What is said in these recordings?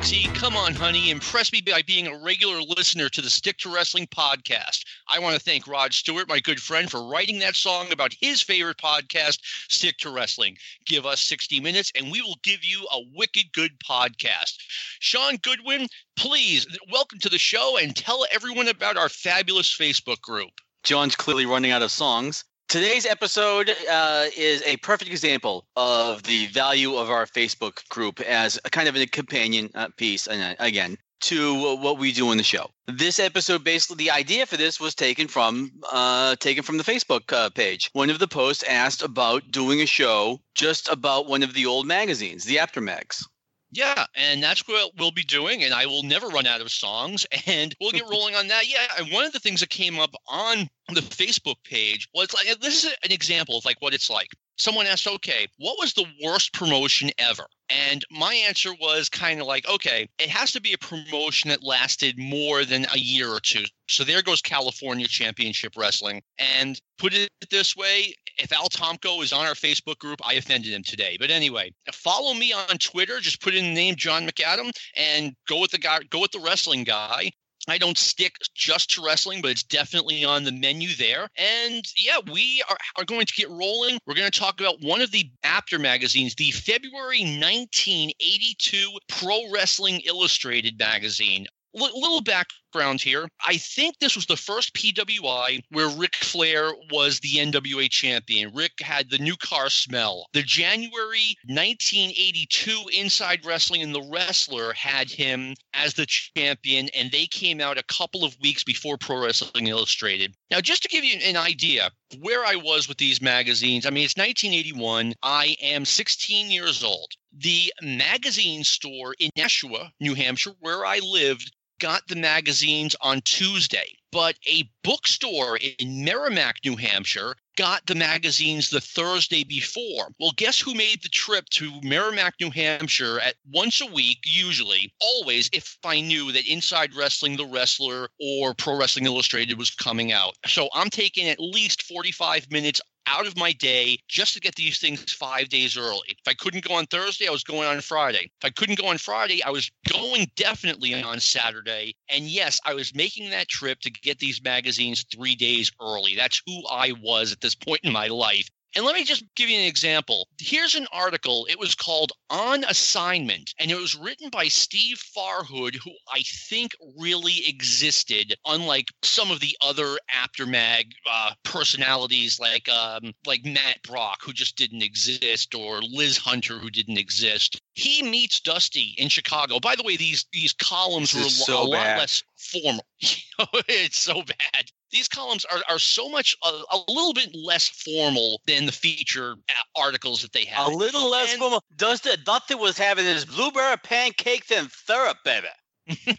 sexy. Come on, honey. Impress me by being a regular listener to the Stick to Wrestling podcast. I want to thank Rod Stewart, my good friend, for writing that song about his favorite podcast, Stick to Wrestling. Give us 60 minutes and we will give you a wicked good podcast. Sean Goodwin, please welcome to the show and tell everyone about our fabulous Facebook group. John's clearly running out of songs. Today's episode uh, is a perfect example of the value of our Facebook group as a kind of a companion uh, piece, and uh, again, to what we do in the show. This episode, basically, the idea for this was taken from uh, taken from the Facebook uh, page. One of the posts asked about doing a show just about one of the old magazines, the Apter mags. Yeah, and that's what we'll be doing, and I will never run out of songs, and we'll get rolling on that. Yeah, and one of the things that came up on the Facebook page was like this is an example of like what it's like. Someone asked, "Okay, what was the worst promotion ever?" And my answer was kind of like, "Okay, it has to be a promotion that lasted more than a year or two. So there goes California Championship Wrestling. And put it this way, if Al Tomko is on our Facebook group, I offended him today. But anyway, follow me on Twitter. Just put in the name John McAdam and go with the guy, go with the wrestling guy. I don't stick just to wrestling, but it's definitely on the menu there. And yeah, we are, are going to get rolling. We're going to talk about one of the Apter magazines, the February 1982 Pro Wrestling Illustrated magazine. L- little background here. I think this was the first PWI where Ric Flair was the NWA champion. Rick had the new car smell. The January 1982 Inside Wrestling and the Wrestler had him as the champion, and they came out a couple of weeks before Pro Wrestling Illustrated. Now, just to give you an idea where I was with these magazines, I mean, it's 1981. I am 16 years old. The magazine store in Nashua, New Hampshire, where I lived, got the magazines on Tuesday, but a bookstore in Merrimack, New Hampshire, got the magazines the Thursday before. Well, guess who made the trip to Merrimack, New Hampshire at once a week, usually, always, if I knew that Inside Wrestling, The Wrestler, or Pro Wrestling Illustrated was coming out. So I'm taking at least 45 minutes out of my day just to get these things five days early. If I couldn't go on Thursday, I was going on Friday. If I couldn't go on Friday, I was going definitely on Saturday. And yes, I was making that trip to get these magazines three days early. That's who I was at this point in my life. And let me just give you an example. Here's an article. It was called On Assignment, and it was written by Steve Farhood, who I think really existed, unlike some of the other Apter mag uh, personalities like um, like Matt Brock, who just didn't exist, or Liz Hunter, who didn't exist. He meets Dusty in Chicago. By the way, these these columns were so a lot bad. less formal. it's so bad these columns are, are so much a, a, little bit less formal than the feature articles that they have. A little less And- formal. Dusty, Dusty was having his blueberry pancakes and syrup, baby.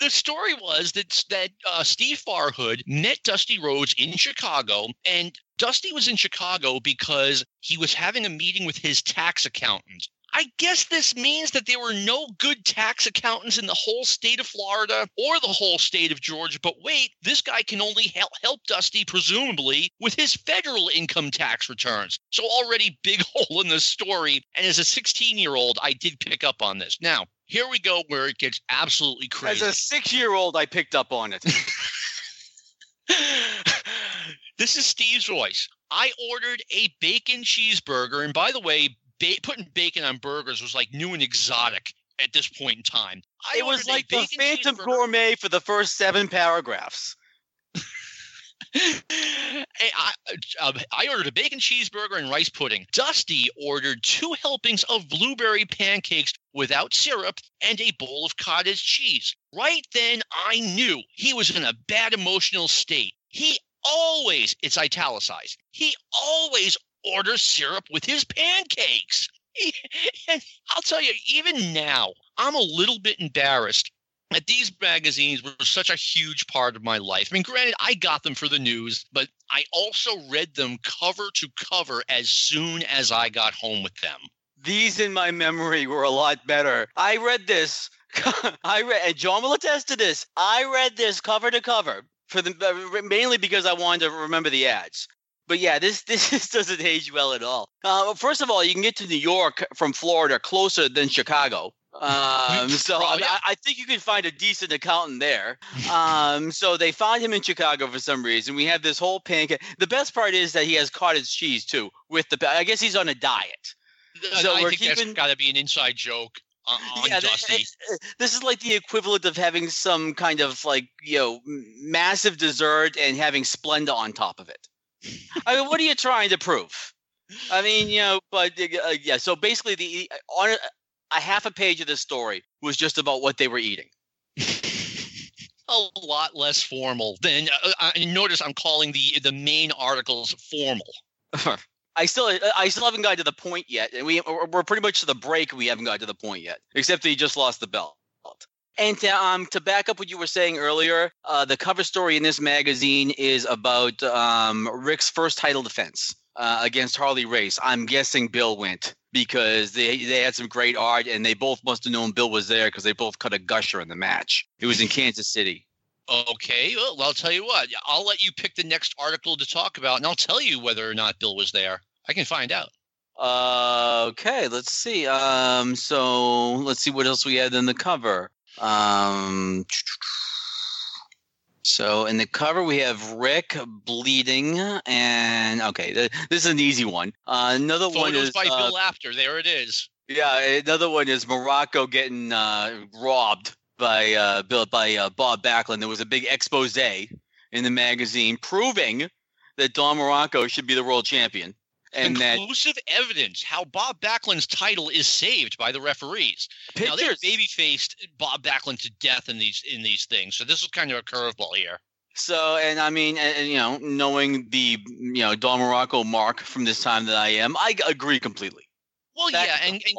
the story was that that uh, Steve Farhood met Dusty Rhodes in Chicago, and Dusty was in Chicago because he was having a meeting with his tax accountant. I guess this means that there were no good tax accountants in the whole state of Florida or the whole state of Georgia. But wait, this guy can only help, help Dusty, presumably, with his federal income tax returns. So already big hole in the story. And as a 16 year old, I did pick up on this. Now, here we go where it gets absolutely crazy. As a six-year-old, I picked up on it. this is Steve's voice. I ordered a bacon cheeseburger, and by the way, ba- putting bacon on burgers was like new and exotic at this point in time. I it was like the Phantom. Gourmet for the first seven paragraphs. Hey, I, uh, I ordered a bacon cheeseburger and rice pudding. Dusty ordered two helpings of blueberry pancakes without syrup and a bowl of cottage cheese. Right then, I knew he was in a bad emotional state. He always, it's italicized, he always orders syrup with his pancakes. and I'll tell you, even now, I'm a little bit embarrassed that these magazines were such a huge part of my life. I mean, granted, I got them for the news, but I also read them cover to cover as soon as I got home with them. These in my memory were a lot better. I read this. I read, and John will attest to this. I read this cover to cover for the mainly because I wanted to remember the ads. But yeah, this this doesn't age well at all. Uh, first of all, you can get to New York from Florida closer than Chicago. Um, so I, I, think you can find a decent accountant there. Um, so they found him in Chicago for some reason. We have this whole pancake. The best part is that he has cottage cheese too with the. I guess he's on a diet. So I we're think keeping, that's got to be an inside joke on yeah, Dusty. This is like the equivalent of having some kind of like you know massive dessert and having Splenda on top of it. I mean, what are you trying to prove? I mean, you know, but uh, yeah. So basically, the on a half a page of this story was just about what they were eating. a lot less formal than. Uh, uh notice I'm calling the the main articles formal. I still I still haven't gotten to the point yet, and we we're pretty much to the break. We haven't gotten to the point yet, except that he just lost the belt. And to, um, to back up what you were saying earlier, uh, the cover story in this magazine is about um, Rick's first title defense uh, against Harley Race. I'm guessing Bill went because they they had some great art, and they both must have known Bill was there because they both cut a gusher in the match. It was in Kansas City. Okay, well, I'll tell you what. I'll let you pick the next article to talk about, and I'll tell you whether or not Bill was there. I can find out. Uh, okay, let's see. Um, so let's see what else we had in the cover. Um, so in the cover we have Rick bleeding, and okay, th- this is an easy one. Uh, another Photos one is by uh, Bill Apter. There it is. Yeah, another one is Muraco getting uh, robbed by uh, Bill by uh, Bob Backlund. There was a big expose in the magazine proving that Don Muraco should be the world champion and conclusive that, evidence how Bob Backlund's title is saved by the referees. Pictures. Now they're baby faced Bob Backlund to death in these in these things, so this is kind of a curveball here. So, and I mean, and, you know, knowing the you know Don Muraco mark from this time that I am, I agree completely. Well, That's yeah, and, and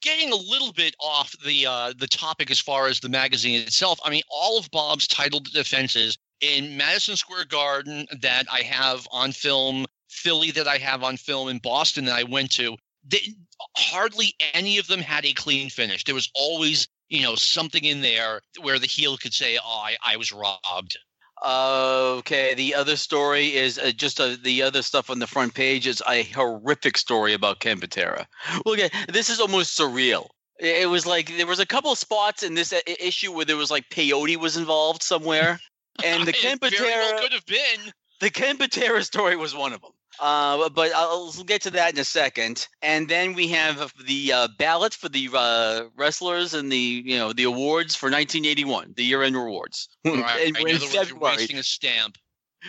getting a little bit off the uh, the topic as far as the magazine itself. I mean, all of Bob's title defenses in Madison Square Garden that I have on film Philly that I have on film in Boston that I went to, they, hardly any of them had a clean finish. There was always, you know, something in there where the heel could say, "Oh, I, I was robbed." okay, the other story is uh, just uh, the other stuff on the front page is a horrific story about Ken Patera. Look at this is almost surreal. It was like there was a couple of spots in this uh, issue where there was like peyote was involved somewhere, and the Ken Patera well could have been. The Ken Patera story was one of them. Uh, but I'll get to that in a second. And then we have the uh, ballot for the uh, wrestlers and the you know the awards for 1981, the year-end awards. Right. in, in February. wasting a stamp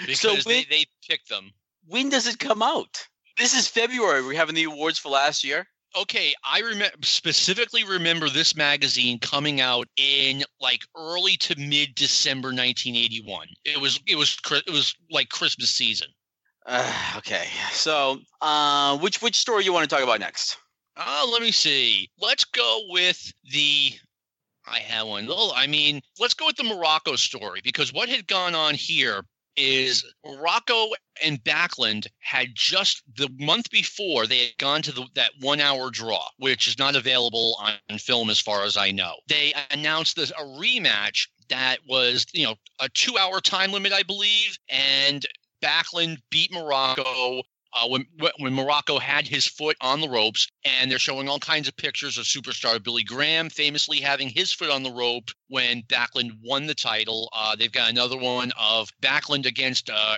because so when, they, they picked them. When does it come out? This is February. We're having the awards for last year. Okay, I remember specifically remember this magazine coming out in like early to mid December 1981. It was it was it was like Christmas season. Uh, okay, so uh, which which story you want to talk about next? Uh, let me see. Let's go with the. I have one. Oh, I mean, let's go with the Muraco story because what had gone on here is Muraco and Backlund had just the month before they had gone to the, that one hour draw, which is not available on film as far as I know. They announced this, a rematch that was, you know, a two hour time limit, I believe, and Backlund beat Muraco. uh, when when Muraco had his foot on the ropes, and they're showing all kinds of pictures of superstar Billy Graham famously having his foot on the rope when Backlund won the title. Uh, they've got another one of Backlund against uh,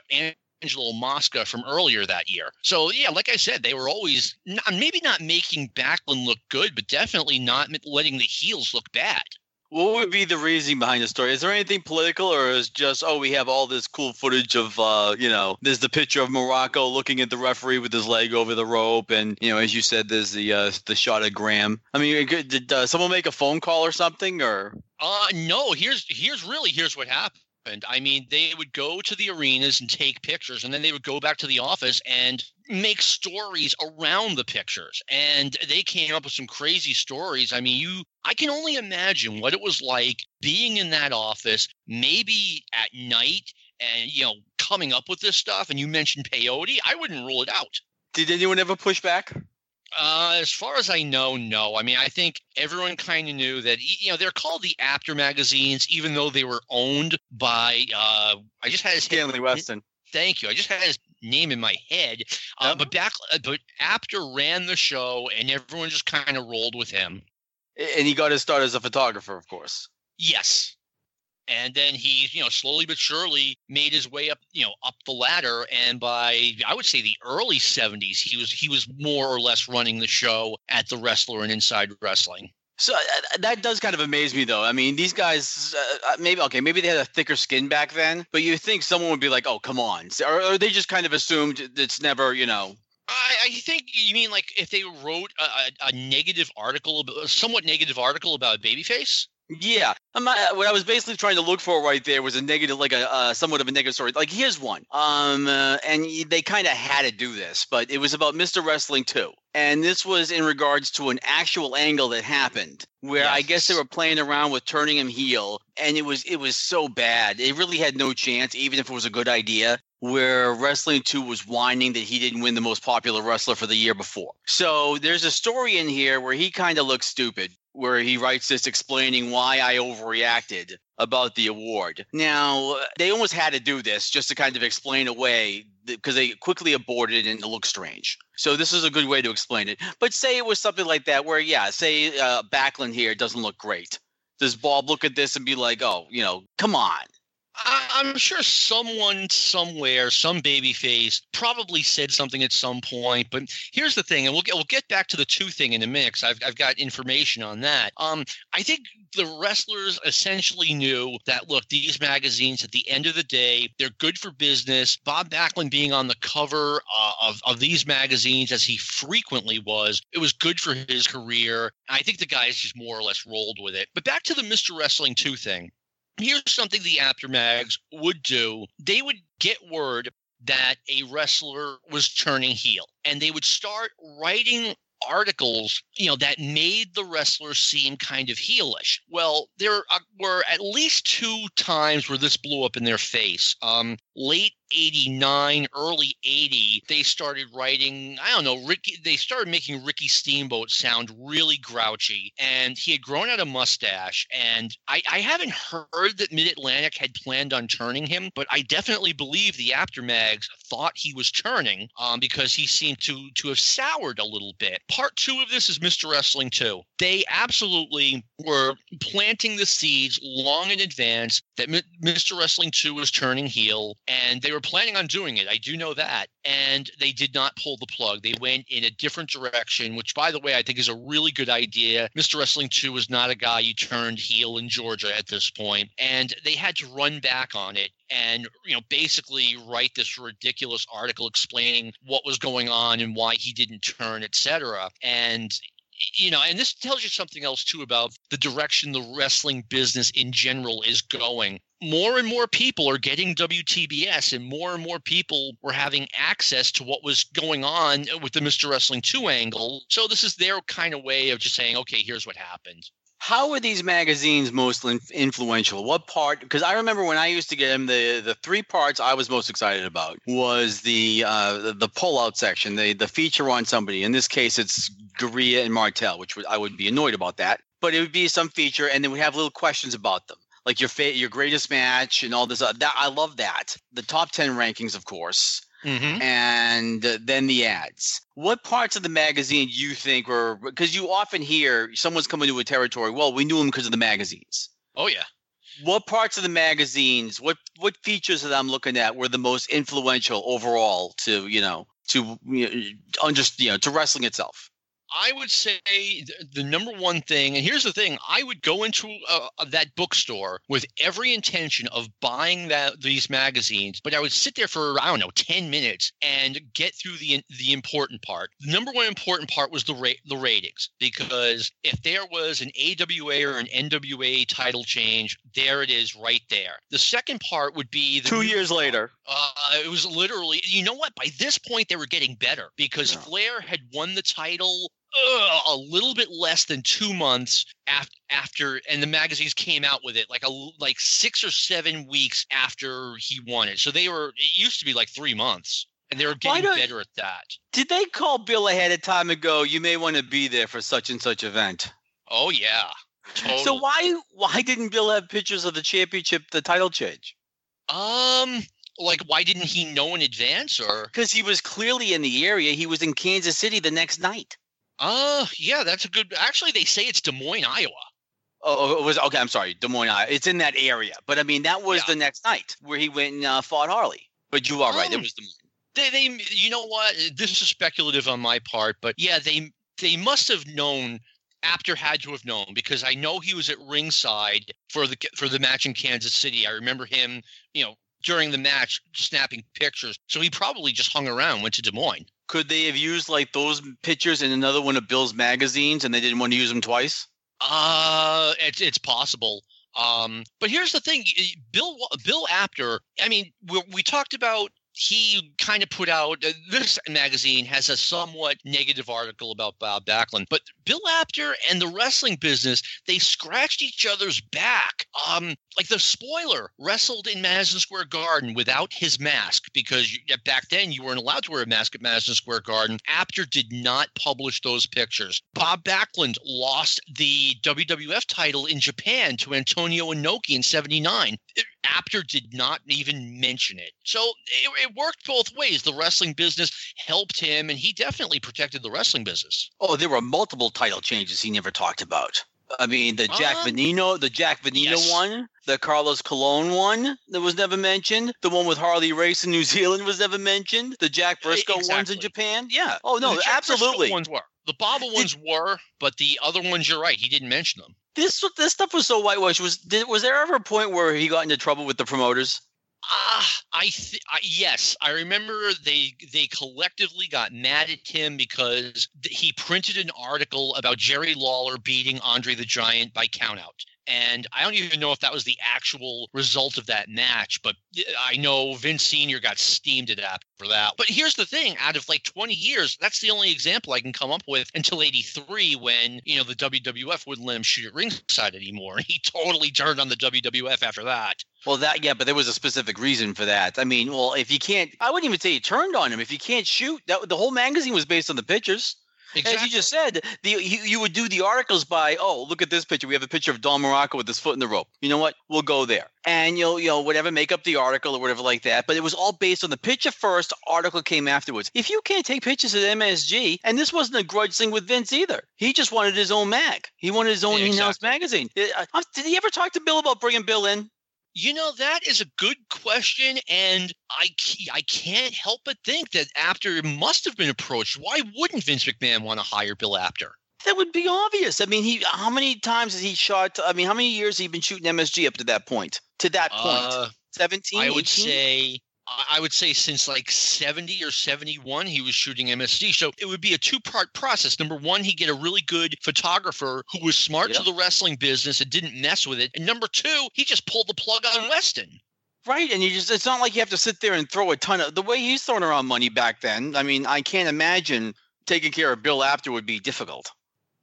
Angelo Mosca from earlier that year. So yeah, like I said, they were always not, maybe not making Backlund look good, but definitely not letting the heels look bad. What would be the reasoning behind the story? Is there anything political, or is just oh we have all this cool footage of uh, you know there's the picture of Muraco looking at the referee with his leg over the rope, and you know as you said there's the uh, the shot of Graham. I mean, did uh, someone make a phone call or something, or? Uh no. Here's here's really here's what happened. I mean, they would go to the arenas and take pictures, and then they would go back to the office and make stories around the pictures. And they came up with some crazy stories. I mean, you, I can only imagine what it was like being in that office, maybe at night, and you know, coming up with this stuff. And you mentioned peyote, I wouldn't rule it out. Did anyone ever push back? Uh, as far as I know, no. I mean, I think everyone kind of knew that you know they're called the Apter magazines, even though they were owned by. Uh, I just had his Stanley head, Weston. Thank you. I just had his name in my head. Uh, But back, uh, but Apter ran the show, and everyone just kind of rolled with him. And he got his start as a photographer, of course. Yes. And then he, you know, slowly but surely made his way up, you know, up the ladder. And by I would say the early '70s, he was he was more or less running the show at the Wrestler and Inside Wrestling. So uh, that does kind of amaze me, though. I mean, these guys, uh, uh, maybe okay, maybe they had a thicker skin back then, but you think someone would be like, "Oh, come on," or, or they just kind of assumed it's never, you know, I, I, think you mean like if they wrote a, a negative article, a somewhat negative article about Babyface. Yeah, not, what I was basically trying to look for right there was a negative, like a uh, somewhat of a negative story. Like here's one, um, uh, and they kind of had to do this, but it was about Mr. Wrestling 2, and this was in regards to an actual angle that happened where yes. I guess they were playing around with turning him heel, and it was it was so bad. It really had no chance, even if it was a good idea where Wrestling 2 was whining that he didn't win the most popular wrestler for the year before. So there's a story in here where he kind of looks stupid, where he writes this explaining why I overreacted about the award. Now, they almost had to do this just to kind of explain away because they quickly aborted and it looked strange. So this is a good way to explain it. But say it was something like that where, yeah, say uh, Backlund here doesn't look great. Does Bob look at this and be like, oh, you know, come on, I'm sure someone somewhere, some baby face, probably said something at some point. But here's the thing, and we'll get we'll get back to the two thing in a mix. I've I've got information on that. Um, I think the wrestlers essentially knew that look, these magazines at the end of the day, they're good for business. Bob Backlund being on the cover uh, of of these magazines as he frequently was, it was good for his career. I think the guys just more or less rolled with it. But back to the Mr. Wrestling 2 thing here's something the Apter mags would do they would get word that a wrestler was turning heel and they would start writing articles, you know, that made the wrestler seem kind of heelish. Well, there were at least two times where this blew up in their face. Um, late 89 early 80 they started writing i don't know ricky they started making ricky steamboat sound really grouchy. And he had grown out a mustache and i, I haven't heard that mid-atlantic had planned on turning him but i definitely believe the Apter mags thought he was turning um, because he seemed to to have soured a little bit. Part two of this is mr wrestling 2 they absolutely were planting the seeds long in advance that M- mr wrestling 2 was turning heel and they were planning on doing it. I do know that. And they did not pull the plug. They went in a different direction, which, by the way, I think is a really good idea. Mr. Wrestling 2 was not a guy you turned heel in Georgia at this point. and they had to run back on it and you know basically write this ridiculous article explaining what was going on and why he didn't turn etc and you know, and this tells you something else too about the direction the wrestling business in general is going more and more people are getting WTBS, and more and more people were having access to what was going on with the Mr. Wrestling 2 angle. So, this is their kind of way of just saying, okay, here's what happened. How are these magazines most influential? What part? Because I remember when I used to get them, the the three parts I was most excited about was the uh, the, the pull-out section, the the feature on somebody. In this case, it's Garea and Martel, which would, I would be annoyed about that. But it would be some feature, and then we have little questions about them like your fa- your greatest match and all this. Uh, that I love that. The top ten rankings, of course, mm-hmm. and uh, then the ads. What parts of the magazine do you think were because you often hear someone's coming to a territory? Well, we knew them because of the magazines. Oh yeah. What parts of the magazines? What what features that I'm looking at were the most influential overall to you know to you know, under, you know to wrestling itself? I would say the number one thing, and here's the thing: I would go into uh, that bookstore with every intention of buying that these magazines, but I would sit there for I don't know ten minutes and get through the the important part. The number one important part was the rate the ratings because if there was an AWA or an NWA title change, there it is right there. The second part would be two years later. Uh, it was literally, you know what? By this point, they were getting better because yeah. Flair had won the title uh, a little bit less than two months after, after, and the magazines came out with it like a like six or seven weeks after he won it. So they were. It used to be like three months, and they were getting better at that. Did they call Bill ahead of time and go, "You may want to be there for such and such event"? Oh yeah. Totally. So why why didn't Bill have pictures of the championship, the title change? Um, like why didn't he know in advance or because he was clearly in the area he was in kansas city the next night Uh, yeah, that's a good. Actually, they say it's Des Moines, Iowa. Oh, it was okay. I'm sorry, Des Moines, Iowa. It's in that area, but I mean that was Yeah. the next night where he went and uh, fought Harley. But you are right. It Um, was Des Moines. They, they, you know what? This is speculative on my part, but yeah, they, they must have known. Apter had to have known because I know he was at ringside for the for the match in Kansas City. I remember him, you know, during the match snapping pictures. So he probably just hung around, went to Des Moines. Could they have used like those pictures in another one of Bill's magazines, and they didn't want to use them twice? Uh, it's it's possible. Um, but here's the thing, Bill Bill Apter. I mean, we, we talked about he kind of put out uh, this magazine has a somewhat negative article about Bob Backlund, but Bill Apter and the wrestling business they scratched each other's back. Um, like the spoiler wrestled in Madison Square Garden without his mask because you, back then you weren't allowed to wear a mask at Madison Square Garden. Apter did not publish those pictures. Bob Backlund lost the WWF title in Japan to Antonio Inoki in '79. Apter did not even mention it. So it, it worked both ways. The wrestling business helped him, and he definitely protected the wrestling business. Oh, there were multiple title changes he never talked about. I mean, the Jack Um, Veneno, the Jack Veneno yes. one, the Carlos Colon one that was never mentioned, the one with Harley Race in New Zealand was never mentioned, the Jack Brisco ones in. Japan. Yeah. Oh no, The Jack Brisco absolutely. ones were. The Baba ones were, but the other ones, you're right. He didn't mention them. This this stuff was so whitewashed. Was did, was there ever a point where he got into trouble with the promoters? Ah, I, th- I yes, I remember they they collectively got mad at him because th- he printed an article about Jerry Lawler beating Andre the Giant by countout. And I don't even know if that was the actual result of that match, but I know Vince Sr. got steamed at that for that. But here's the thing out of like 20 years, that's the only example I can come up with until 83 when, you know, the WWF wouldn't let him shoot at ringside anymore. He totally turned on the WWF after that. Well, that yeah, but there was a specific reason for that. I mean, well, if you can't, I wouldn't even say he turned on him. If you can't shoot, that the whole magazine was based on the pictures. As you just said, the you, you would do the articles by, oh, look at this picture. We have a picture of Don Muraco with his foot in the rope. You know what? We'll go there, and you'll you know whatever, make up the article or whatever like that. But it was all based on the picture first. Article came afterwards. If you can't take pictures at MSG, and this wasn't a grudge thing with Vince either. He just wanted his own mag. He wanted his own Yeah, in-house exactly. magazine. Uh, uh, Did he ever talk to Bill about bringing Bill in? You know, that is a good question. And I I can't help but think that Apter must have been approached. Why wouldn't Vince McMahon want to hire Bill Apter? That would be obvious. I mean, he how many times has he shot? I mean, how many years has he been shooting MSG up to that point? To that point, Uh, 17, I would 18? say. I would say since like 70 or 71, he was shooting MSG. So it would be a two part process. Number one, he'd get a really good photographer who was smart to the wrestling business and didn't mess with it. And number two, he just pulled the plug on Weston. Right, and you just—it's not like you have to sit there and throw a ton of the way he's throwing around money back then. I mean, I can't imagine taking care of Bill after would be difficult.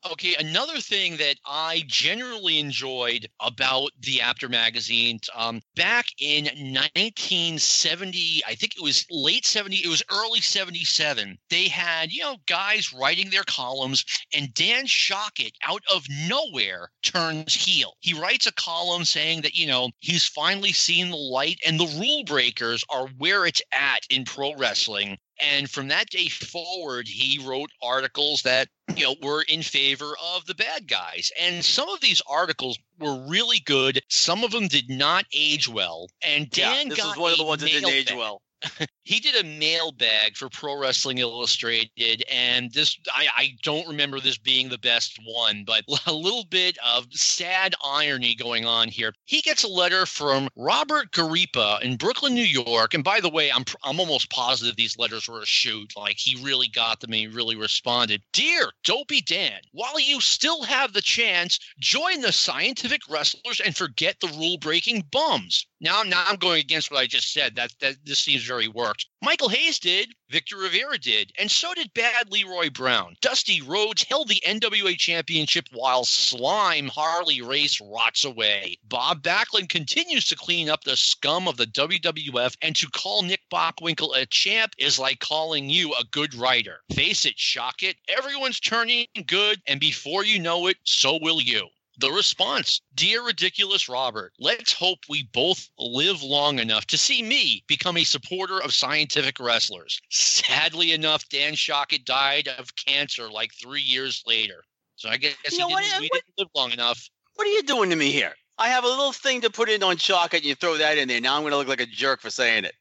Okay, another thing that I generally enjoyed about the Apter magazine, um, back in 1970, I think it was late 70, it was early 77. They had, you know, guys writing their columns, and Dan Shocket, out of nowhere, turns heel. He writes a column saying that, you know, he's finally seen the light, and the rule breakers are where it's at in pro wrestling. And from that day forward, he wrote articles that you know were in favor of the bad guys. And some of these articles were really good. Some of them did not age well. And Dan yeah, this got was one of the ones that didn't age well. He did a mailbag for Pro Wrestling Illustrated, and this I, I don't remember this being the best one, but a little bit of sad irony going on here. He gets a letter from Robert Garipa in Brooklyn, New York, and by the way, I'm I'm almost positive these letters were a shoot. Like he really got them and he really responded. Dear Dopey Dan, while you still have the chance, join the scientific wrestlers and forget the rule breaking bums. Now, now I'm going against what I just said. That that this seems very worked. Michael Hayes did, Victor Rivera did, and so did Bad Leroy Brown. Dusty Rhodes held the NWA Championship while Slime Harley Race rots away. Bob Backlund continues to clean up the scum of the WWF, and to call Nick Bockwinkel a champ is like calling you a good writer. Face it, shock it, everyone's turning good, and before you know it, so will you. The response Dear Ridiculous Robert, let's hope we both live long enough to see me become a supporter of scientific wrestlers. Sadly enough, Dan Shocket died of cancer like three years later. So I guess You he know what- uh, didn't, we what- didn't live long enough. What are you doing to me here? I have a little thing to put in on Shocket, and you throw that in there. Now I'm going to look like a jerk for saying it.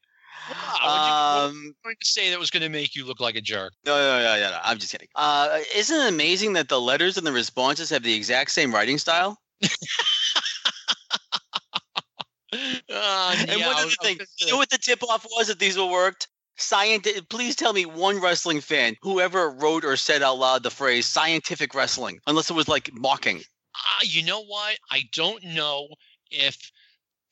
Wow, Um, you going to say that was going to make you look like a jerk? no, no, no, no, no. I'm just kidding. Uh, isn't it amazing that the letters and the responses have the exact same writing style? Uh, And yeah, one I other was- I thing, was you know what the tip off was that these were worked? Scientific. Please tell me one wrestling fan who ever wrote or said out loud the phrase "scientific wrestling," unless it was like mocking. uh, you know what? I don't know if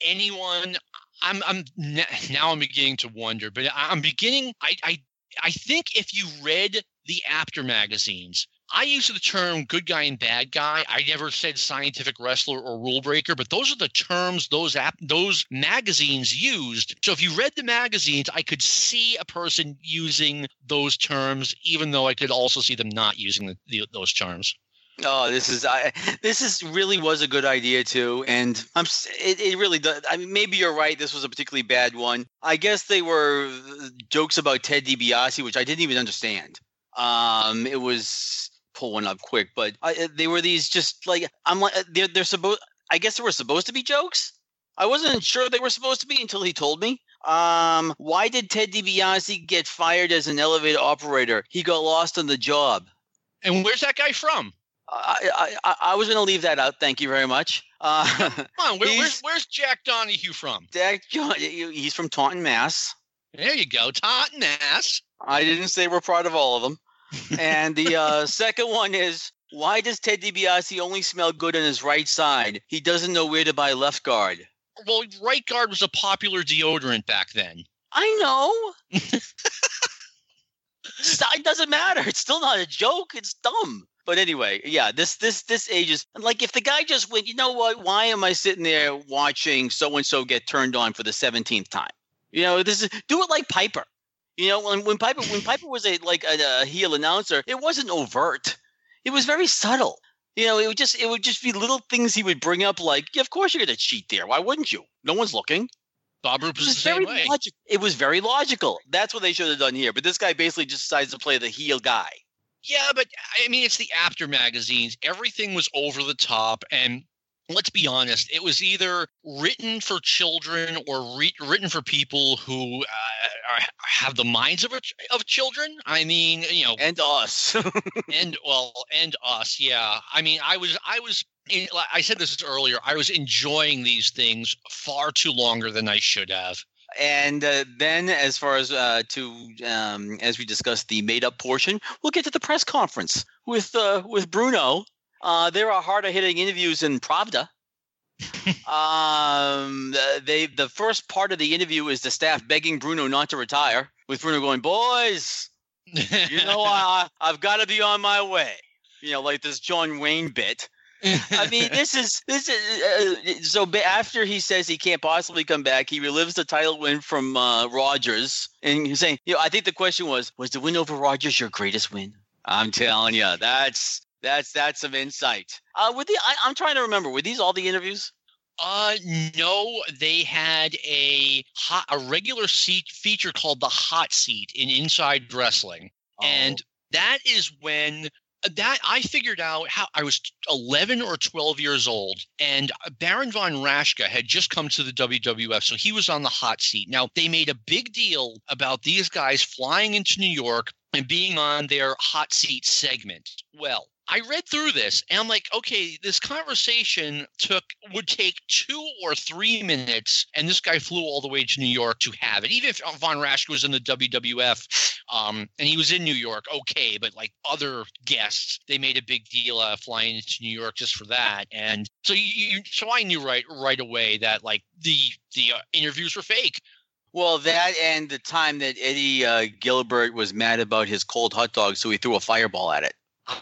anyone. I'm. I'm now. I'm beginning to wonder, but I'm beginning. I. I. I think if you read the Apter magazines, I use the term "good guy" and "bad guy." I never said scientific wrestler or rule breaker, but those are the terms those app those magazines used. So if you read the magazines, I could see a person using those terms, even though I could also see them not using the, the, those terms. Oh, this is I. This is really was a good idea too, and I'm. It, it really does. I mean, maybe you're right. This was a particularly bad one. I guess they were uh, jokes about Ted DiBiase, which I didn't even understand. Um, it was pull one up quick, but I, they were these just like I'm like they're they're supposed. I guess they were supposed to be jokes. I wasn't sure they were supposed to be until he told me. Um, why did Ted DiBiase get fired as an elevator operator? He got lost on the job. And where's that guy from? I, I, I- I was going to leave that out. Thank you very much. Uh, Come on, where, where's where's Jack Donahue from? John, he's from Taunton, Mass. There you go, Taunton Mass. I didn't say we're proud of all of them. And the uh, second one is why does Ted DiBiase only smell good on his right side? He doesn't know where to buy left guard. Well, right guard was a popular deodorant back then. I know. It doesn't matter. It's still not a joke. It's dumb. But anyway, yeah, this this this ages like if the guy just went, you know what? Why am I sitting there watching so and so get turned on for the seventeenth time? You know, this is do it like Piper. You know, when when Piper when Piper was a like a, a heel announcer, it wasn't overt. It was very subtle. You know, it would just it would just be little things he would bring up, like, yeah, of course you're gonna cheat there. Why wouldn't you? No one's looking. Bob Roop was was the same very way. logical. It was very logical. That's what they should have done here. But this guy basically just decides to play the heel guy. Yeah, but I mean, it's the Apter magazines. Everything was over the top, and let's be honest, it was either written for children or re- written for people who uh, are, have the minds of a, ch- of children. I mean, you know, And us. and well, and us. Yeah, I mean, I was, I was. I said this earlier. I was enjoying these things far too longer than I should have. And uh, then, as far as uh, to um, as we discussed the made up portion, we'll get to the press conference with uh, with Bruno. Uh, there are harder hitting interviews in Pravda. um, the- they the first part of the interview is the staff begging Bruno not to retire, with Bruno going, "Boys, you know I, I've got to be on my way." You know, like this John Wayne bit. I mean, this is this is uh, so. ba- After he says he can't possibly come back, he relives the title win from uh, Rogers, and he's saying, "You know, I think the question was, was the win over Rogers your greatest win?" I'm telling you, that's that's that's some insight. Uh, with the, I, I'm trying to remember, were these all the interviews? Uh, no, they had a hot, a regular seat feature called the hot seat in Inside Wrestling, and that is when uh, that I figured out how I was 11 or 12 years old, and uh, Baron von Raschke had just come to the WWF, so he was on the hot seat. Now they made a big deal about these guys flying into New York and being on their hot seat segment. Well, I read through this and I'm like, okay, this conversation took would take two or three minutes, and this guy flew all the way to New York to have it. Even if Von Raschke was in the WWF, um, and he was in New York, okay, but like other guests, they made a big deal of flying into New York just for that. And so you so I knew right right away that like the the uh, interviews were fake. Well, that and the time that Eddie uh, Gilbert was mad about his cold hot dog, so he threw a fireball at it.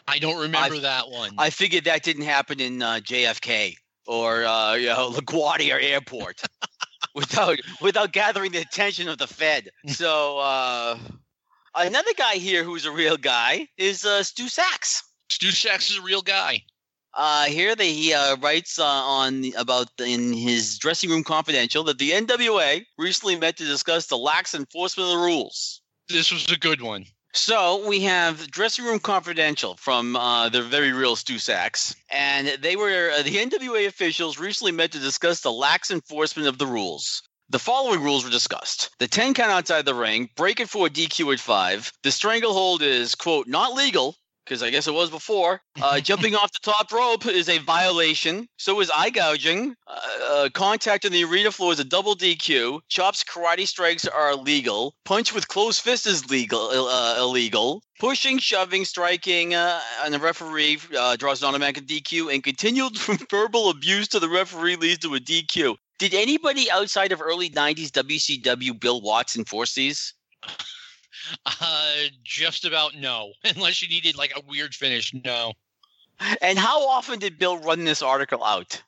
I don't remember that one. I figured that didn't happen in uh, JFK or uh, you know LaGuardia Airport without without gathering the attention of the Fed. So uh, another guy here who's a real guy is uh, Stu Saks. Stu Saks is a real guy. Uh, here they, he uh, writes uh, on about in his dressing room confidential that the NWA recently met to discuss the lax enforcement of the rules. This was a good one. So we have dressing room confidential from uh, the very real Stu Saks, and they were uh, the NWA officials recently met to discuss the lax enforcement of the rules. The following rules were discussed. The 10 count outside the ring, break it for a DQ at 5. The stranglehold is, quote, not legal, because I guess it was before. Uh, jumping off the top rope is a violation. So is eye gouging. Uh, uh, contact on the arena floor is a double DQ. Chops, karate strikes are illegal. Punch with closed fist is legal, uh, illegal. Pushing, shoving, striking, uh, and the referee uh, draws an automatic DQ. And continued verbal abuse to the referee leads to a DQ. Did anybody outside of early 90s WCW Bill Watts enforce these? Uh, just about no, unless you needed like a weird finish. No. And how often did Bill run this article out?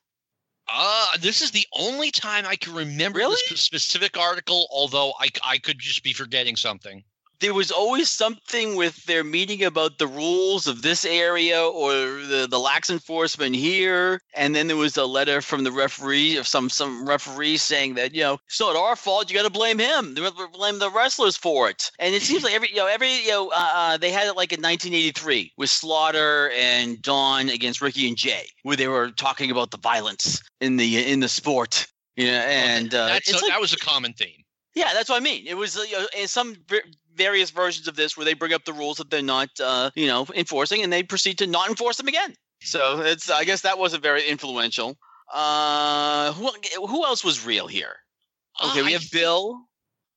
Uh, this is the only time I can remember Really? this specific article, although I, I could just be forgetting something. There was always something with their meeting about the rules of this area or the, the lax enforcement here. And then there was a letter from the referee of some some referee saying that, you know, it's not our fault. You got to blame him. Blame the wrestlers for it. And it seems like every, you know, every, you know, uh, uh, they had it like in 1983 with Slaughter and Don against Ricky and Jay, where they were talking about the violence in the in the sport. Yeah, and uh, That's a- like- that was a common theme. yeah, that's what I mean. It was you know, in some various versions of this where they bring up the rules that they're not, uh, you know, enforcing, and they proceed to not enforce them again. So it's, I guess, that wasn't very influential. Uh, who who else was real here? Okay, we have think- Bill.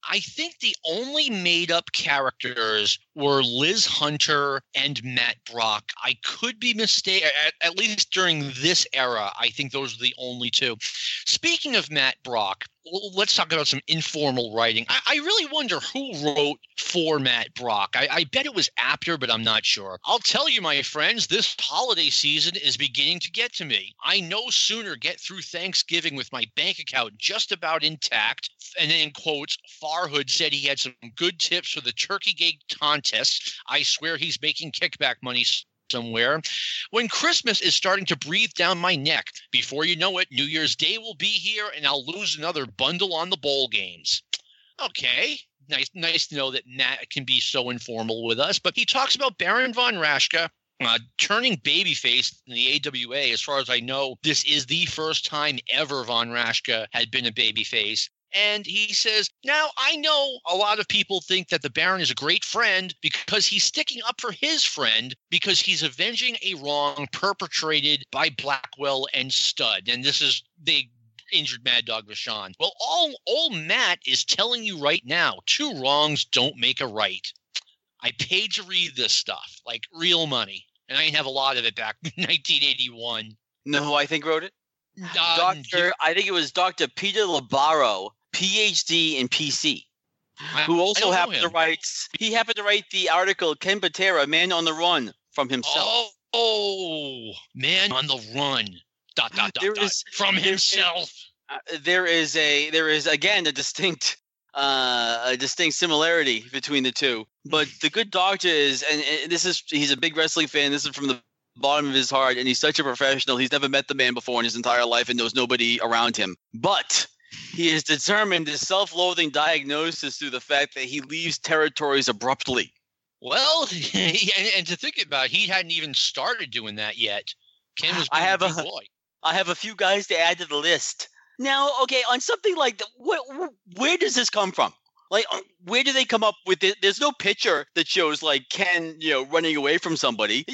I think the only made up characters were Liz Hunter and Matt Brock. I could be mistaken, at, at least during this era, I think those are the only two. Speaking of Matt Brock, let's talk about some informal writing. I, I really wonder who wrote for Matt Brock. I, I bet it was Apter, but I'm not sure. I'll tell you, my friends, this holiday season is beginning to get to me. I no sooner get through Thanksgiving with my bank account just about intact, and then in quotes, Farhood said he had some good tips for the turkey gate contest. I swear he's making kickback money somewhere. When Christmas is starting to breathe down my neck, before you know it, New Year's Day will be here and I'll lose another bundle on the bowl games. Okay. Nice, nice to know that Matt can be so informal with us. But he talks about Baron von Raschke uh, turning babyface in the AWA. As far as I know, this is the first time ever Von Raschke had been a babyface. And he says, Now I know a lot of people think that the Baron is a great friend because he's sticking up for his friend because he's avenging a wrong perpetrated by Blackwell and Stud. And this is they injured Mad Dog Vachon. Well, all old Matt is telling you right now, two wrongs don't make a right. I paid to read this stuff, like real money. And I didn't have a lot of it back in 1981. No, who I think wrote it. Uh, Doctor, I think it was Doctor Peter Labaro, PhD in PC. I- who also happened to write he happened to write the article Ken Patera, Man on the Run from himself. Oh, oh, man on the run. Dot, dot, dot, There dot. is- From there is- himself. Uh, there is a there is again a distinct uh, a distinct similarity between the two. But the good doctor is, and, and this is he's a big wrestling fan. This is from the bottom of his heart, and he's such a professional. He's never met the man before in his entire life and knows nobody around him. But he has determined his self-loathing diagnosis through the fact that he leaves territories abruptly. Well, and, to think about it, he hadn't even started doing that yet. Ken was I have a a- boy. I have a few guys to add to the list. Now, okay, on something like that, where, where does this come from? Like, uh, where do they come up with it? There's no picture that shows like Ken, you know, running away from somebody.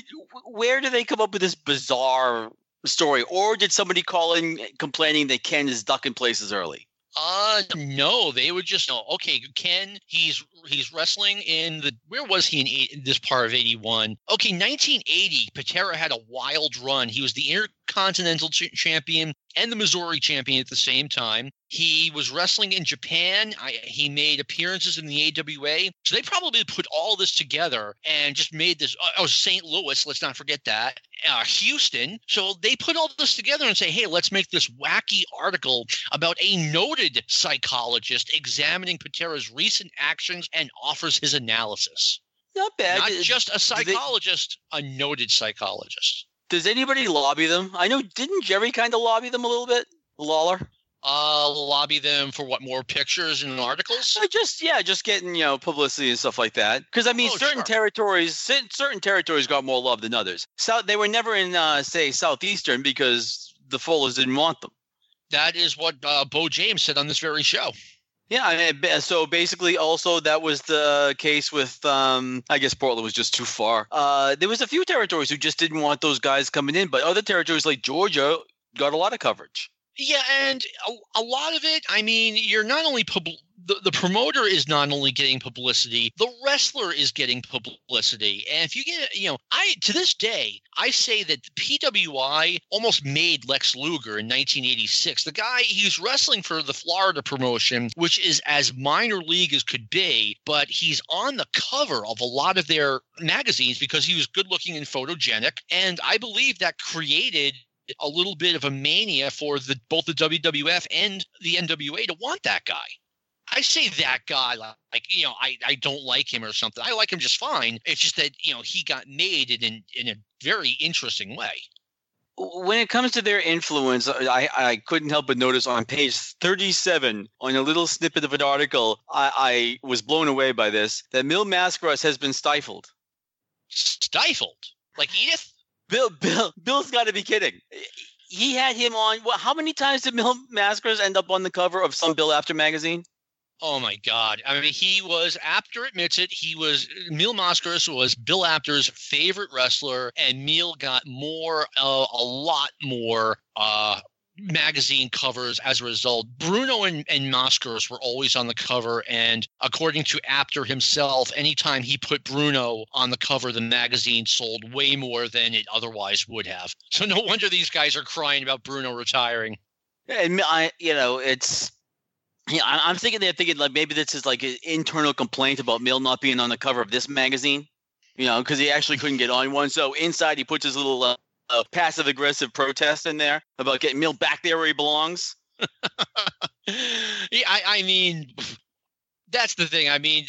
Where do they come up with this bizarre story? Or did somebody call in complaining that Ken is ducking places early? Uh no, they would just know. Okay, Ken, he's he's wrestling in the where was he in, in this part of eighty one? Okay, nineteen eighty. Patera had a wild run. He was the Intercontinental ch- Champion and the Missouri Champion at the same time. He was wrestling in Japan. I, he made appearances in the AWA. So they probably put all this together and just made this. Oh, oh St. Louis. Let's not forget that. Uh, Houston. So they put all this together and say, hey, let's make this wacky article about a noted psychologist examining Patera's recent actions and offers his analysis. Not bad. Not just a they- psychologist, a noted psychologist. Does anybody lobby them? I know, didn't Jerry kind of lobby them a little bit? Lawler? Uh, lobby them for what more pictures and articles? Uh, just yeah, just getting you know publicity and stuff like that. Because I mean, Oh, certain sure. territories, certain territories got more love than others. South, they were never in uh, say southeastern because the Fullers didn't want them. That is what uh, Bo James said on this very show. Yeah, mean, so basically, also that was the case with, um, I guess Portland was just too far. Uh, there was a few territories who just didn't want those guys coming in, but other territories like Georgia got a lot of coverage. Yeah, and a, a lot of it, I mean, you're not only pub- the, the promoter is not only getting publicity, the wrestler is getting publicity. And if you get, you know, I to this day, I say that PWI almost made Lex Luger in 1986. The guy he was wrestling for the Florida promotion, which is as minor league as could be, but he's on the cover of a lot of their magazines because he was good looking and photogenic. And I believe that created a little bit of a mania for the both the WWF and the NWA to want that guy. I say that guy like, you know I, I don't like him or something. I like him just fine. It's just that you know he got made in in, in a very interesting way. When it comes to their influence, I, I couldn't help but notice on page 37, on a little snippet of an article, I, I was blown away by this that Mil Mascaras has been stifled. Stifled like Edith. Bill, Bill, Bill's got to be kidding. He had him on. What? How many times did Mil Mascaras end up on the cover of some Bill Apter magazine? Oh my God! I mean, he was. Apter admits it. He was. Mil Mascaras was Bill Apter's favorite wrestler, and Mil got more, uh, a lot more uh, magazine covers as a result. Bruno and, and Mascaras were always on the cover, and according to Apter himself, anytime he put Bruno on the cover, the magazine sold way more than it otherwise would have. So no wonder these guys are crying about Bruno retiring. And I, you know, it's. Yeah, I'm thinking they're thinking like maybe this is like an internal complaint about Mil not being on the cover of this magazine, you know, because he actually couldn't get on one. So inside he puts his little uh, uh, passive aggressive protest in there about getting Mil back there where he belongs. yeah, I, I mean, that's the thing. I mean,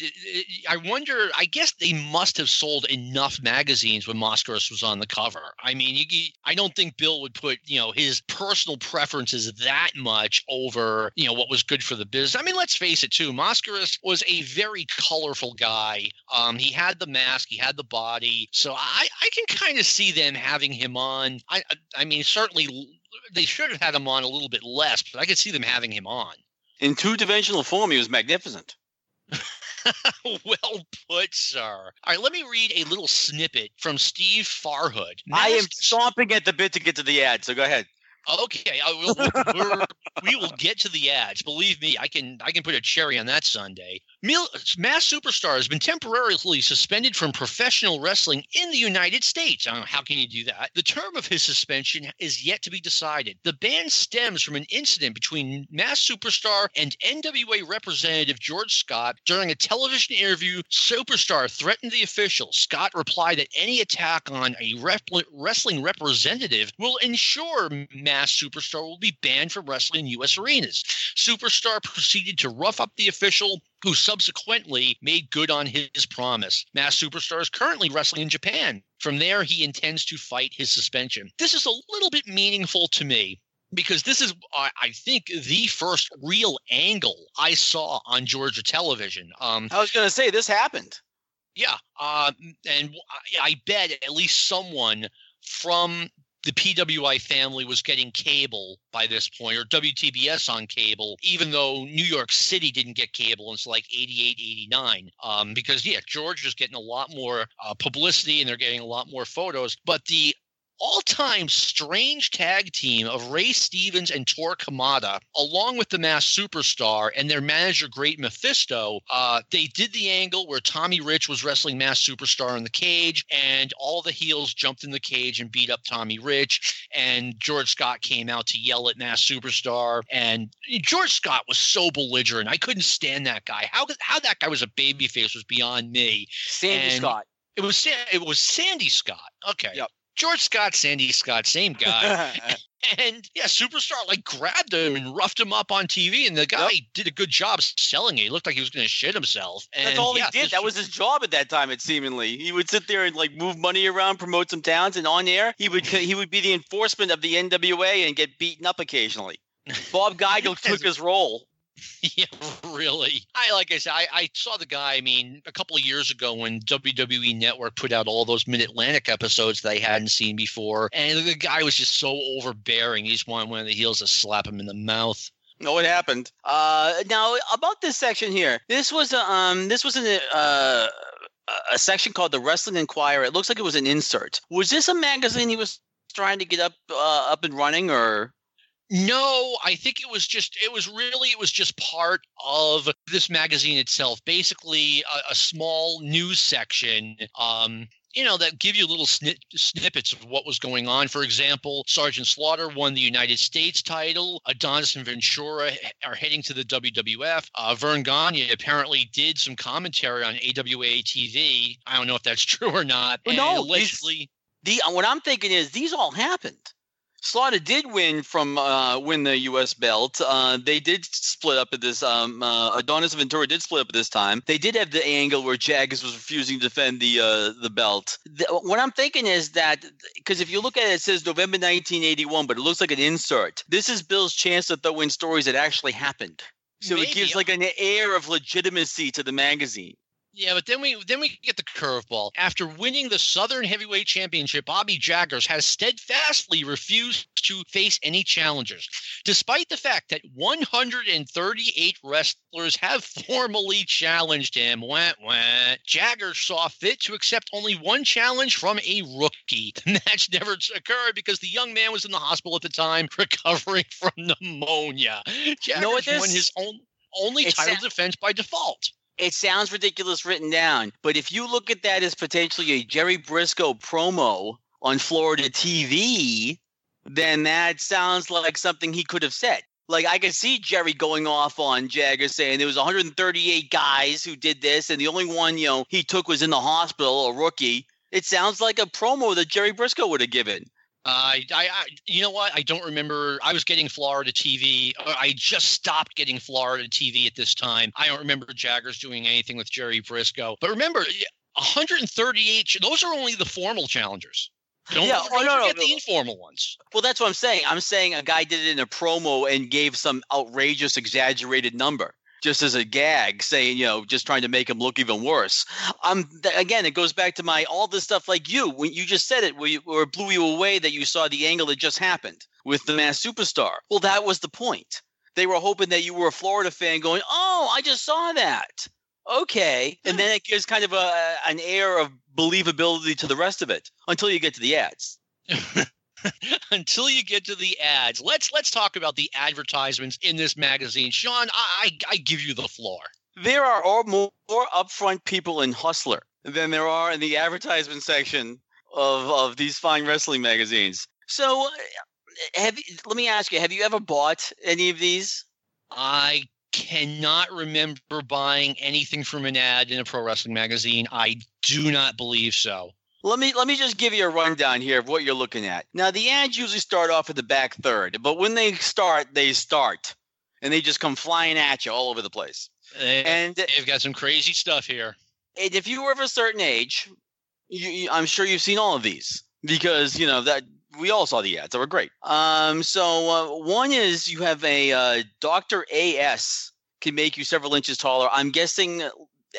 I wonder. I guess they must have sold enough magazines when Mascaras was on the cover. I mean, you, I don't think Bill would put you know his personal preferences that much over you know what was good for the business. I mean, let's face it too. Mascaras was a very colorful guy. Um, he had the mask, he had the body, so I I can kind of see them having him on. I I mean, certainly they should have had him on a little bit less, but I could see them having him on. In two dimensional form, he was magnificent. well put, sir. All right, let me read a little snippet from Steve Farhood. I am stomping at the bit to get to the ad, so go ahead. Okay, I will, we're, we will get to the ads. Believe me, I can I can put a cherry on that Sunday. Masked Superstar has been temporarily suspended from professional wrestling in the United States. Know, how can you do that? The term of his suspension is yet to be decided. The ban stems from an incident between Masked Superstar and NWA representative George Scott during a television interview. Superstar threatened the official. Scott replied that any attack on a rep- wrestling representative will ensure Masked Superstar will be banned from wrestling in U.S. arenas. Superstar proceeded to rough up the official, who subsequently made good on his promise. Masked Superstar is currently wrestling in Japan. From there, he intends to fight his suspension. This is a little bit meaningful to me because this is, I think, the first real angle I saw on Georgia television. Um, I was going to say this happened. yeah, um, and I, I bet at least someone from the PWI family was getting cable by this point, or WTBS on cable, even though New York City didn't get cable until like 88, 89. Um, because, yeah, George is getting a lot more uh, publicity and they're getting a lot more photos. But the all-time strange tag team of Ray Stevens and Tor Kamata, along with the Masked Superstar and their manager Great Mephisto, uh, they did the angle where Tommy Rich was wrestling Masked Superstar in the cage, and all the heels jumped in the cage and beat up Tommy Rich, and George Scott came out to yell at Masked Superstar, and George Scott was so belligerent. I couldn't stand that guy. How how that guy was a babyface was beyond me. Sandy And- Scott. It was it was Sandy Scott. Okay. Yep. George Scott, Sandy Scott, same guy. and yeah, Superstar like grabbed him and roughed him up on TV, and the guy yep. did a good job selling it. He looked like he was going to shit himself. And, That's all yeah, he did. That was his job at that time. It seemingly he would sit there and like move money around, promote some towns, and on air he would he would be the enforcement of the NWA and get beaten up occasionally. Bob Geigel took his role. yeah, really. I like I said, I, I saw the guy. I mean, a couple of years ago when WWE Network put out all those Mid Atlantic episodes that I hadn't seen before, and the guy was just so overbearing. He just wanted one of the heels to slap him in the mouth. No, what happened? Uh, now about this section here. This was a um, this was an uh, a section called the Wrestling Inquirer. It looks like it was an insert. Was this a magazine he was trying to get up uh, up and running, or no, I think it was just, it was really, it was just part of this magazine itself. Basically, a, a small news section. Um, you know, that give you little snip, snippets of what was going on. For example, Sergeant Slaughter won the United States title. Adonis and Ventura are heading to the WWF. Uh, Verne Gagne apparently did some commentary on AWA TV. I don't know if that's true or not. Well, no, allegedly. The, what I'm thinking is these all happened. Slaughter did win from uh, win the U.S. belt. Uh, they did split up at this. Um, uh, Adonis Ventura did split up at this time. They did have the angle where Jaggers was refusing to defend the uh, the belt. The, what I'm thinking is that because if you look at it, it says November 1981, but it looks like an insert. This is Bill's chance to throw in stories that actually happened. So Maybe. it gives like an air of legitimacy to the magazine. Yeah, but then we then we get the curveball. After winning the Southern Heavyweight Championship, Bobby Jaggers has steadfastly refused to face any challengers, despite the fact that 138 wrestlers have formally challenged him. Wah, wah. Jaggers saw fit to accept only one challenge from a rookie. The match never occurred because the young man was in the hospital at the time, recovering from pneumonia. Jaggers know won his own only title defense by default it sounds ridiculous written down, but if you look at that as potentially a Jerry Brisco promo on Florida TV, then that sounds like something he could have said. Like I could see Jerry going off on Jagger saying there was 138 guys who did this, and the only one you know he took was in the hospital, a rookie. It sounds like a promo that Jerry Brisco would have given. I, I, I, you know what? I don't remember. I was getting Florida TV. I just stopped getting Florida TV at this time. I don't remember Jaggers doing anything with Jerry Brisco. But remember, 138. Those are only the formal challengers. Don't, yeah, don't oh, no, forget no, the informal ones. Well, that's what I'm saying. I'm saying a guy did it in a promo and gave some outrageous, exaggerated number just as a gag, saying, you know, just trying to make him look even worse. Um, th- again, it goes back to my all this stuff like you when you just said it, where, you, where it blew you away that you saw the angle that just happened with the Masked Superstar. Well, that was the point. They were hoping that you were a Florida fan, going, "Oh, I just saw that." Okay, and then it gives kind of a an air of believability to the rest of it until you get to the ads. until you get to the ads. Let's let's talk about the advertisements in this magazine. Sean, I I, I give you the floor. There are all more, more upfront people in Hustler than there are in the advertisement section of of these fine wrestling magazines. So, uh, have let me ask you: Have you ever bought any of these? I cannot remember buying anything from an ad in a pro wrestling magazine. I do not believe so. Let me let me just give you a rundown here of what you're looking at. Now the ads usually start off at the back third, but when they start, they start, and they just come flying at you all over the place. They, and they've got some crazy stuff here. And if you were of a certain age, you, you, I'm sure you've seen all of these because you know that we all saw the ads. They were great. Um, so uh, one is you have a uh, Doctor AS can make you several inches taller. I'm guessing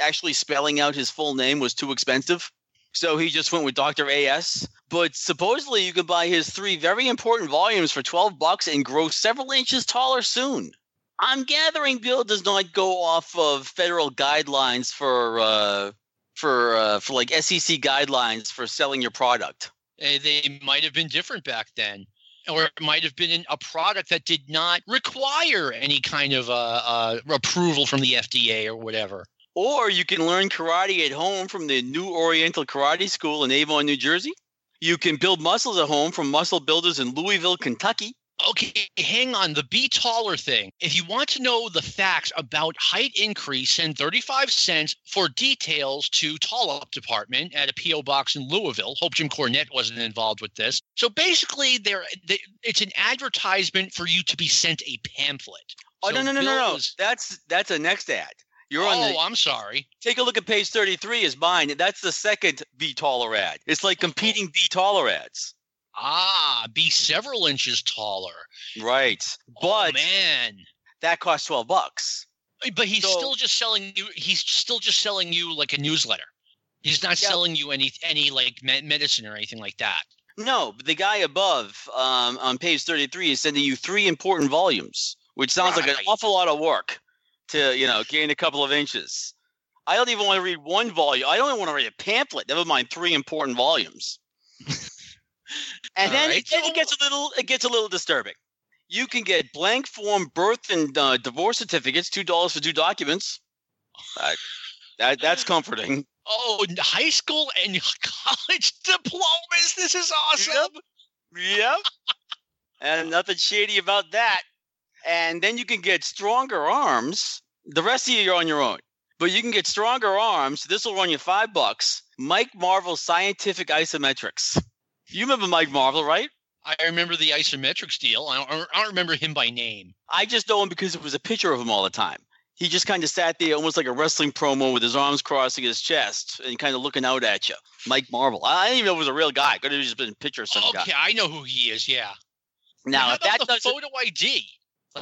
actually spelling out his full name was too expensive. So he just went with Dr. AS. But supposedly you can buy his three very important volumes for 12 bucks and grow several inches taller soon. I'm gathering Bill does not go off of federal guidelines for uh, for uh, for like SEC guidelines for selling your product. Eh, they might have been different back then or it might have been a product that did not require any kind of uh, uh, approval from the FDA or whatever. Or you can learn karate at home from the New Oriental Karate School in Avon, New Jersey. You can build muscles at home from muscle builders in Louisville, Kentucky. Okay, hang on. The be taller thing. If you want to know the facts about height increase, send 35 cents for details to Tall Up Department at a P.O. box in Louisville. Hope Jim Cornette wasn't involved with this. So basically, there they, it's an advertisement for you to be sent a pamphlet. Oh So no no no no no! was- That's that's a next ad. You're on oh, the. I'm sorry. Take a look at page 33 is mine. That's the second Be Taller ad. It's like competing Be Taller ads. Ah, be several inches taller. Right. oh, But man. that costs 12 bucks. But he's So- still just selling you. He's still just selling you like a newsletter. He's not Yeah. selling you any any like me- medicine or anything like that. No, but the guy above um, on page 33 is sending you three important volumes, which sounds like an awful lot of work to, you know, gain a couple of inches. I don't even want to read one volume. I don't even want to read a pamphlet, never mind three important volumes. and then, right, then it gets a little it gets a little disturbing. You can get blank form birth and uh, divorce certificates, two dollars for two documents. Uh, that that's comforting. Oh, high school and college diplomas. This is awesome. Yep. and nothing shady about that. And then you can get stronger arms. The rest of you you're on your own. But you can get stronger arms. This will run you five bucks. Mike Marvel Scientific Isometrics. You remember Mike Marvel, right? I remember the isometrics deal. I don't, I don't remember him by name. I just know him because it was a picture of him all the time. He just kind of sat there almost like a wrestling promo with his arms crossing his chest and kind of looking out at you. Mike Marvel. I didn't even know it was a real guy. Could have just been a picture of some guy. Okay, I know who he is. Yeah. Now, if that the doesn't, photo ID?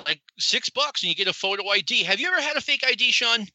Like six bucks and you get a photo ID. Have you ever had a fake ID, Sean?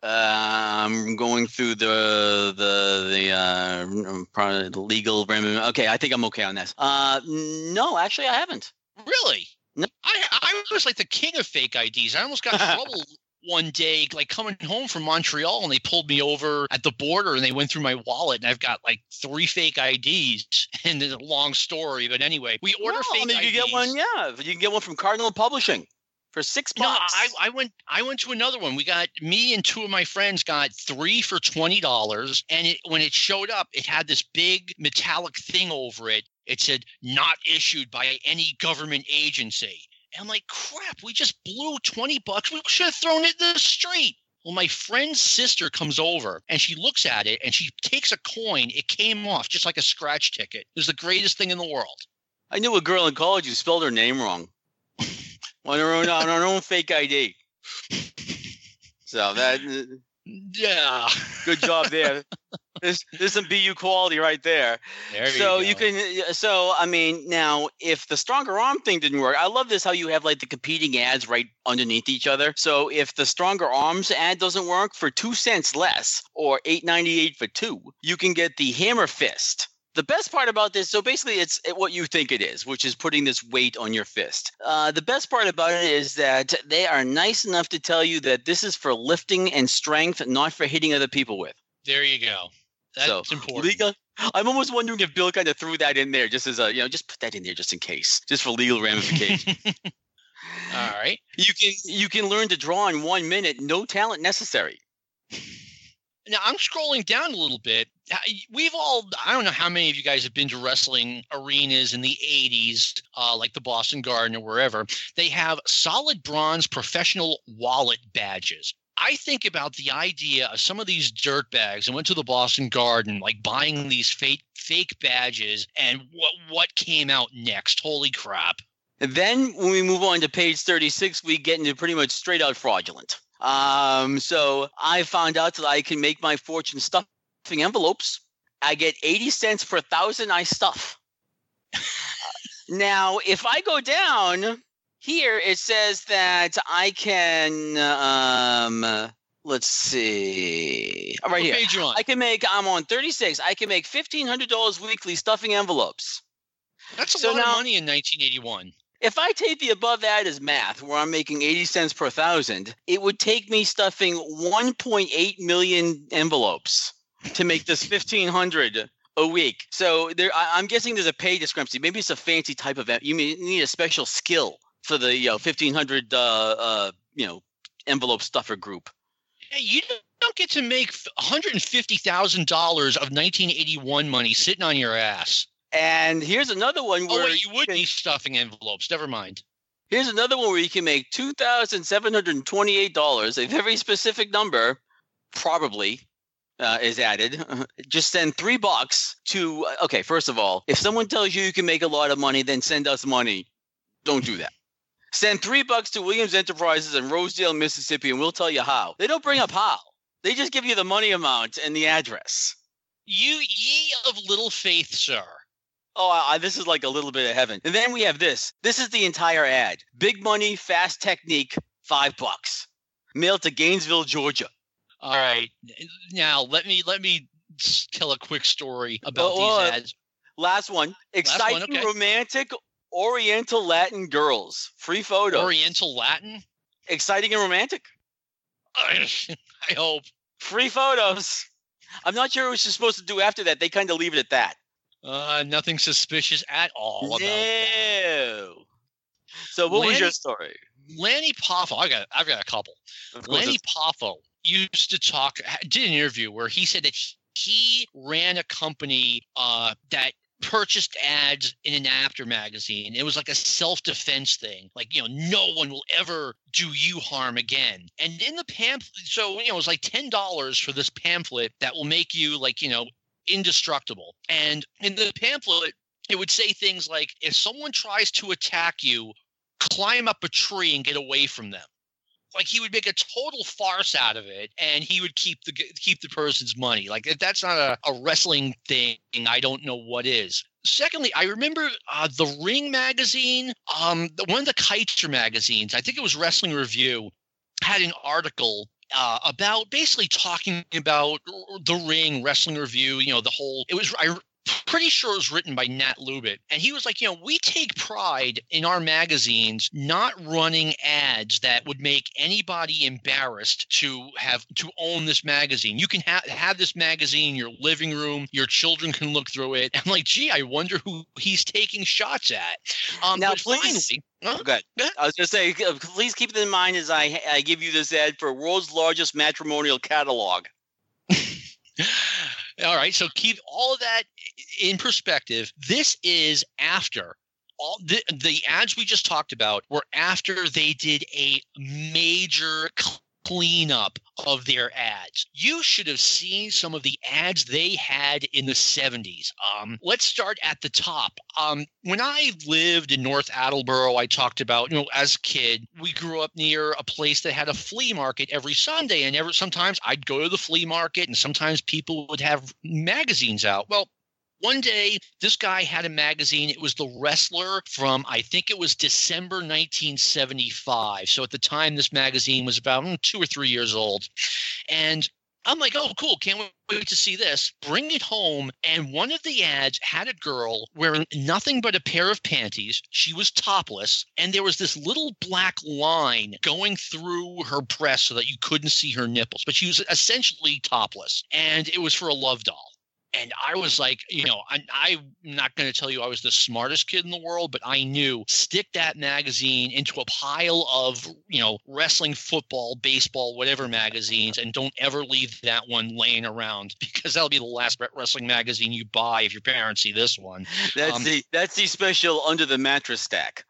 Uh, I'm going through the the the uh, probably the legal remedy. Okay, I think I'm okay on this. Uh, no, actually, I haven't. Really? No. I I was like the king of fake IDs. I almost got in trouble one day, like coming home from Montreal, and they pulled me over at the border and they went through my wallet, and I've got like three fake IDs. And it's a long story, but anyway, we order no, fake I mean, you IDs. get one. Yeah, you can get one from Cardinal Publishing for six No, bucks. I, I went I went to another one. We got me and two of my friends got three for twenty dollars. And it, when it showed up, it had this big metallic thing over it. It said not issued by any government agency. And I'm like, crap, we just blew 20 bucks. We should have thrown it in the street. Well, my friend's sister comes over and she looks at it and she takes a coin. It came off just like a scratch ticket. It was the greatest thing in the world. I knew a girl in college who spelled her name wrong on her own on her own fake ID. So that Yeah. good job there. There's, there's some BU quality right there. There so you, you, can so i mean now if the stronger arm thing didn't work i love this how you have like the competing ads right underneath each other so if the stronger arms ad doesn't work for two cents less or 898 for two you can get the hammer fist the best part about this so basically it's what you think it is which is putting this weight on your fist uh, the best part about it is that they are nice enough to tell you that this is for lifting and strength not for hitting other people with There you go. That's So, important. Legal. I'm almost wondering if Bill kind of threw that in there just as a, you know, just put that in there just in case, just for legal ramifications. All right. you can you can learn to draw in one minute, no talent necessary. Now I'm scrolling down a little bit. We've all, I don't know how many of you guys have been to wrestling arenas in the 80s, uh, like the Boston Garden or wherever. They have solid bronze professional wallet badges. I think about the idea of some of these dirt bags and went to the Boston Garden, like buying these fake fake badges, and what what came out next? Holy crap! And then when we move on to page 36, we get into pretty much straight out fraudulent. Um, so I found out that I can make my fortune stuffing envelopes. I get 80 cents per thousand I stuff. now, if I go down here, it says that I can, um, let's see, right what here. page you on? I can make, I'm on 36. I can make $1,500 weekly stuffing envelopes. That's a so lot now- of money in 1981. If I take the above ad as math, where I'm making 80 cents per thousand, it would take me stuffing 1.8 million envelopes to make this 1500 a week. So there, I, I'm guessing there's a pay discrepancy. Maybe it's a fancy type of you you need a special skill for the you know 1500 uh, uh, you know envelope stuffer group. Hey, you don't get to make $150,000 of 1981 money sitting on your ass. And here's another one where wait, you would can- be stuffing envelopes. Never mind. Here's another one where you can make two thousand seven hundred twenty-eight dollars. A very specific number, probably, uh, is added. Just send three bucks to. Okay, first of all, if someone tells you you can make a lot of money, then send us money. Don't do that. Send three bucks to Williams Enterprises in Rosedale, Mississippi, and we'll tell you how. They don't bring up how. They just give you the money amount and the address. You ye of little faith, sir. Oh, I, this is like a little bit of heaven. And then we have this. This is the entire ad. Big money, fast technique, five bucks. Mailed to Gainesville, Georgia. All right. Now let me let me tell a quick story about Oh, these uh, ads. Last one. Exciting, okay. romantic, Oriental Latin girls. Free photo. Oriental Latin. Exciting and romantic. I hope. Free photos. I'm not sure what you're supposed to do after that. They kind of leave it at that. Uh, nothing suspicious at all about no. So what was your story? Lanny Poffo. I got I've got a couple. Of course, Lenny it's- Poffo used to talk, did an interview where he said that he, he ran a company uh, that purchased ads in an Apter magazine. It was like a self defense thing. Like, you know, no one will ever do you harm again. And in the pamphlet, so, you know, it was like $10 for this pamphlet that will make you, like, you know, indestructible. And in the pamphlet, it would say things like if someone tries to attack you, climb up a tree and get away from them. Like he would make a total farce out of it and he would keep the keep the person's money. Like if that's not a, a wrestling thing. I don't know what is. Secondly i remember uh, the ring magazine um the, one of the kiter magazines i think it was wrestling review had an article uh, about basically talking about the ring wrestling review you know the whole it was i pretty sure it was written by Nat Loubet. And he was like, you know, we take pride in our magazines not running ads that would make anybody embarrassed to have to own this magazine. You can ha- have this magazine in your living room. Your children can look through it. I'm like, gee, I wonder who he's taking shots at. Um, Now, please- finally- Huh? Good. I was going to say, uh, please keep it in mind as I I give you this ad for world's largest matrimonial catalog. All right, so keep all of that in perspective. This is after all the, the ads we just talked about were after they did a major cleanup of their ads. You should have seen some of the ads they had in the 70s. Um, let's start at the top. Um, when I lived in North Attleboro, I talked about, you know, as a kid, we grew up near a place that had a flea market every Sunday. And ever sometimes I'd go to the flea market and sometimes people would have magazines out. Well, one day, this guy had a magazine. It was The Wrestler from, I think it was December 1975. So at the time, this magazine was about mm, two or three years old. And I'm like, oh, cool. Can't wait to see this. Bring it home. And one of the ads had a girl wearing nothing but a pair of panties. She was topless. And there was this little black line going through her breast so that you couldn't see her nipples. But she was essentially topless. And it was for a love doll and I was like, you know, I, I'm not going to tell you I was the smartest kid in the world, but I knew stick that magazine into a pile of, you know, wrestling, football, baseball, whatever magazines, and don't ever leave that one laying around because that'll be the last wrestling magazine you buy if your parents see this one. That's Um, the that's the special under the mattress stack.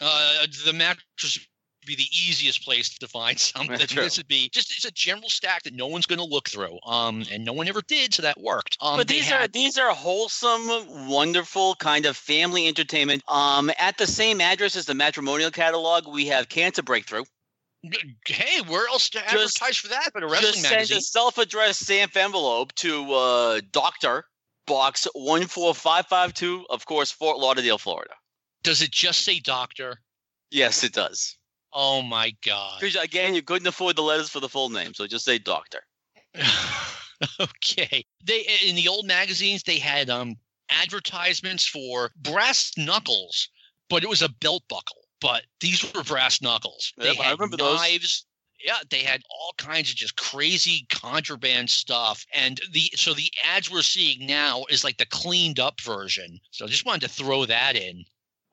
Uh, the mattress be the easiest place to find something. This would be just it's a general stack that no one's going to look through. Um, and no one ever did, so that worked. Um, but these are these are wholesome, wonderful kind of family entertainment. Um, at the same address as the matrimonial catalog, we have Cancer Breakthrough. Hey, where else to Just- advertise for that but a wrestling Just send magazine? a self-addressed stamp envelope to uh, Doctor Box one four five five two, of course, Fort Lauderdale, Florida. Does it just say doctor? Yes, it does. Oh my god. Again, you couldn't afford the letters for the full name, so just say Doctor. okay. They in the old magazines they had um advertisements for brass knuckles, but it was a belt buckle. But these were brass knuckles. They Yep, I had remember those. knives. Yeah, they had all kinds of just crazy contraband stuff. And the so the ads we're seeing now is like the cleaned up version. So just wanted to throw that in.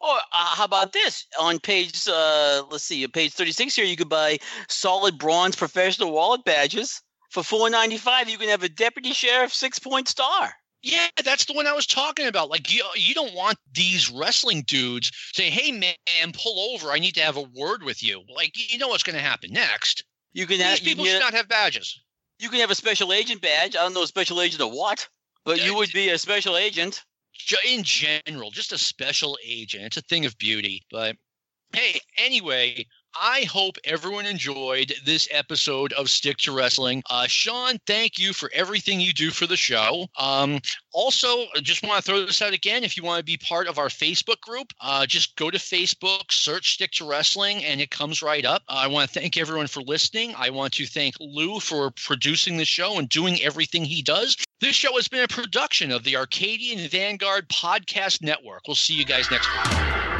Or uh, how about this? On page, uh, let's see, page 36 here, you could buy solid bronze professional wallet badges. For four ninety five. you can have a deputy sheriff six point star. Yeah, that's the one I was talking about. Like you, you don't want these wrestling dudes saying, "Hey, man, pull over. I need to have a word with you." Like you know what's going to happen next. You can These have you people should not have badges. you can have a special agent badge. I don't know a special agent of what, but you Uh, would be a special agent. In general, just a special agent. It's a thing of beauty. But hey, anyway, I hope everyone enjoyed this episode of Stick to Wrestling. Uh, Sean, thank you for everything you do for the show. Um, also, just want to throw this out again. If you want to be part of our Facebook group, uh, just go to Facebook, search Stick to Wrestling, and it comes right up. I want to thank everyone for listening. I want to thank Lou for producing the show and doing everything he does. This show has been a production of the Arcadian Vanguard Podcast Network. We'll see you guys next week.